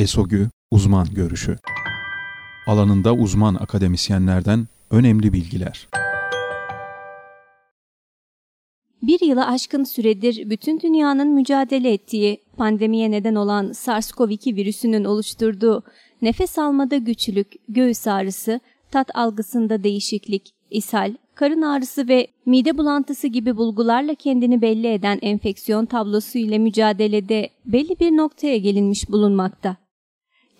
ESOGÜ Uzman Görüşü Alanında uzman akademisyenlerden önemli bilgiler. Bir yıla aşkın süredir bütün dünyanın mücadele ettiği pandemiye neden olan SARS-CoV-2 virüsünün oluşturduğu nefes almada güçlük, göğüs ağrısı, tat algısında değişiklik, ishal, karın ağrısı ve mide bulantısı gibi bulgularla kendini belli eden enfeksiyon tablosu ile mücadelede belli bir noktaya gelinmiş bulunmakta.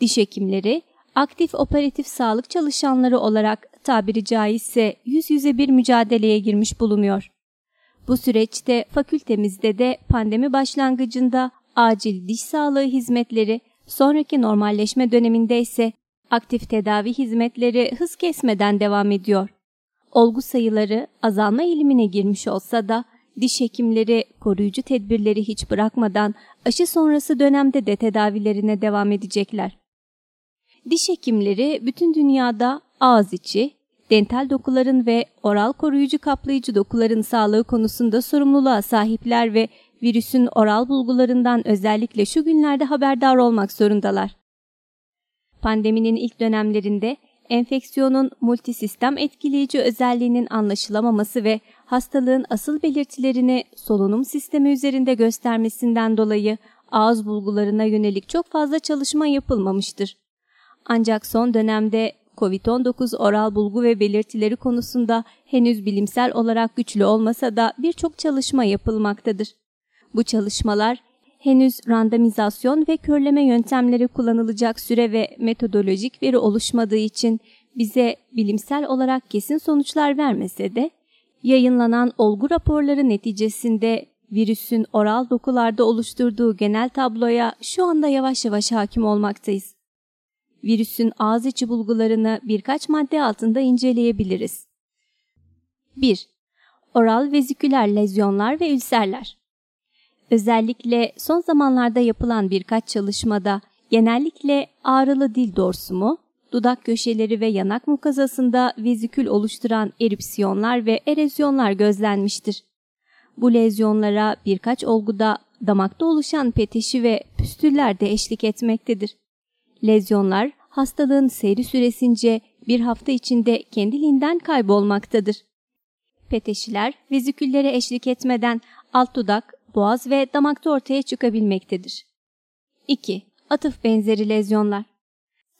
Diş hekimleri, aktif operatif sağlık çalışanları olarak tabiri caizse yüz yüze bir mücadeleye girmiş bulunuyor. Bu süreçte fakültemizde de pandemi başlangıcında acil diş sağlığı hizmetleri, sonraki normalleşme döneminde ise aktif tedavi hizmetleri hız kesmeden devam ediyor. Olgu sayıları azalma eğilimine girmiş olsa da diş hekimleri koruyucu tedbirleri hiç bırakmadan aşı sonrası dönemde de tedavilerine devam edecekler. Diş hekimleri bütün dünyada ağız içi, dental dokuların ve oral koruyucu kaplayıcı dokuların sağlığı konusunda sorumluluğa sahipler ve virüsün oral bulgularından özellikle şu günlerde haberdar olmak zorundalar. Pandeminin ilk dönemlerinde enfeksiyonun multisistem etkileyici özelliğinin anlaşılamaması ve hastalığın asıl belirtilerini solunum sistemi üzerinde göstermesinden dolayı ağız bulgularına yönelik çok fazla çalışma yapılmamıştır. Ancak son dönemde COVID-19 oral bulgu ve belirtileri konusunda henüz bilimsel olarak güçlü olmasa da birçok çalışma yapılmaktadır. Bu çalışmalar henüz randomizasyon ve körleme yöntemleri kullanılacak süre ve metodolojik veri oluşmadığı için bize bilimsel olarak kesin sonuçlar vermese de yayınlanan olgu raporları neticesinde virüsün oral dokularda oluşturduğu genel tabloya şu anda yavaş yavaş hakim olmaktayız. Virüsün ağız içi bulgularını birkaç madde altında inceleyebiliriz. 1. Oral veziküler lezyonlar ve ülserler. Özellikle son zamanlarda yapılan birkaç çalışmada genellikle ağrılı dil dorsumu, dudak köşeleri ve yanak mukazasında vezikül oluşturan erupsiyonlar ve erozyonlar gözlenmiştir. Bu lezyonlara birkaç olguda damakta oluşan peteşi ve püstüller de eşlik etmektedir. Lezyonlar hastalığın seyri süresince bir hafta içinde kendiliğinden kaybolmaktadır. Peteşiler veziküllere eşlik etmeden alt dudak, boğaz ve damakta ortaya çıkabilmektedir. 2. Atıf benzeri lezyonlar.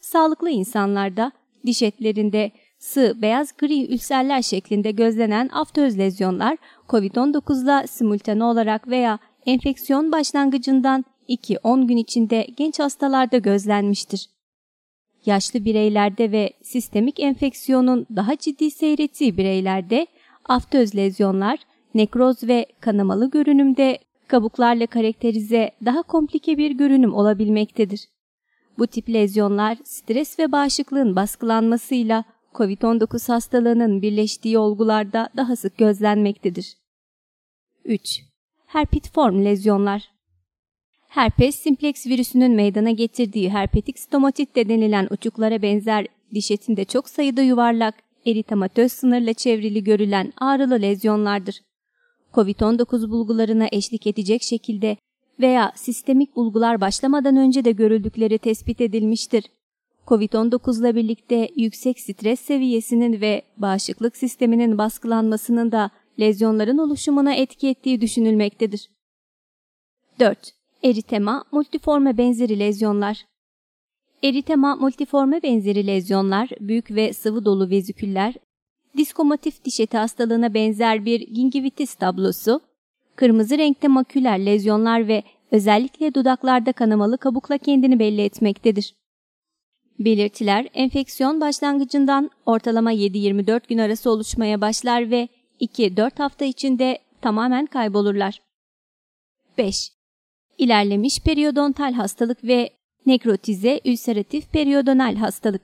Sağlıklı insanlarda diş etlerinde sığ beyaz gri ülserler şeklinde gözlenen aftöz lezyonlar COVID-19 ile simultane olarak veya enfeksiyon başlangıcından 2-10 gün içinde genç hastalarda gözlenmiştir. Yaşlı bireylerde ve sistemik enfeksiyonun daha ciddi seyrettiği bireylerde aftöz lezyonlar nekroz ve kanamalı görünümde kabuklarla karakterize daha komplike bir görünüm olabilmektedir. Bu tip lezyonlar stres ve bağışıklığın baskılanmasıyla COVID-19 hastalığının birleştiği olgularda daha sık gözlenmektedir. 3. Herpitiform lezyonlar Herpes simplex virüsünün meydana getirdiği herpetik stomatit de denilen uçuklara benzer diş etinde çok sayıda yuvarlak, eritematöz sınırla çevrili görülen ağrılı lezyonlardır. COVID-19 bulgularına eşlik edecek şekilde veya sistemik bulgular başlamadan önce de görüldükleri tespit edilmiştir. COVID-19 ile birlikte yüksek stres seviyesinin ve bağışıklık sisteminin baskılanmasının da lezyonların oluşumuna etki ettiği düşünülmektedir. 4. Eritema, multiforme benzeri lezyonlar. Eritema multiforme benzeri lezyonlar, büyük ve sıvı dolu veziküller, diskomotif diş eti hastalığına benzer bir gingivitis tablosu, kırmızı renkte maküler lezyonlar ve özellikle dudaklarda kanamalı kabukla kendini belli etmektedir. Belirtiler enfeksiyon başlangıcından ortalama 7-24 gün arası oluşmaya başlar ve 2-4 hafta içinde tamamen kaybolurlar. 5. İlerlemiş periyodontal hastalık ve nekrotize ülseratif periyodonal hastalık.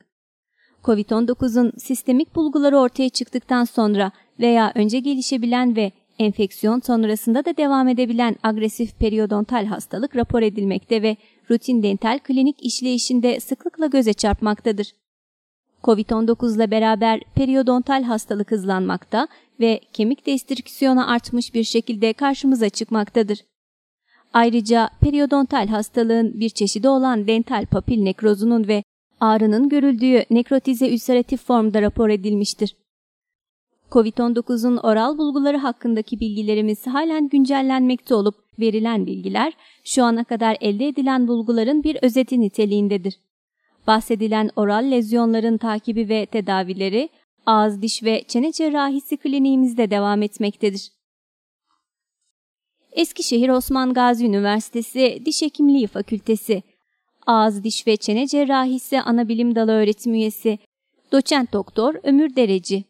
COVID-19'un sistemik bulguları ortaya çıktıktan sonra veya önce gelişebilen ve enfeksiyon sonrasında da devam edebilen agresif periyodontal hastalık rapor edilmekte ve rutin dental klinik işleyişinde sıklıkla göze çarpmaktadır. COVID-19 ile beraber periyodontal hastalık hızlanmakta ve kemik destrüksiyonu artmış bir şekilde karşımıza çıkmaktadır. Ayrıca periodontal hastalığın bir çeşidi olan dental papil nekrozunun ve ağrının görüldüğü nekrotize ülseratif formda rapor edilmiştir. COVID-19'un oral bulguları hakkındaki bilgilerimiz halen güncellenmekte olup verilen bilgiler şu ana kadar elde edilen bulguların bir özeti niteliğindedir. Bahsedilen oral lezyonların takibi ve tedavileri ağız diş ve çene cerrahisi kliniğimizde devam etmektedir. Eskişehir Osman Gazi Üniversitesi Diş Hekimliği Fakültesi. Ağız Diş ve Çene Cerrahisi Anabilim Dalı Öğretim Üyesi. Doçent Doktor Ömür Dereci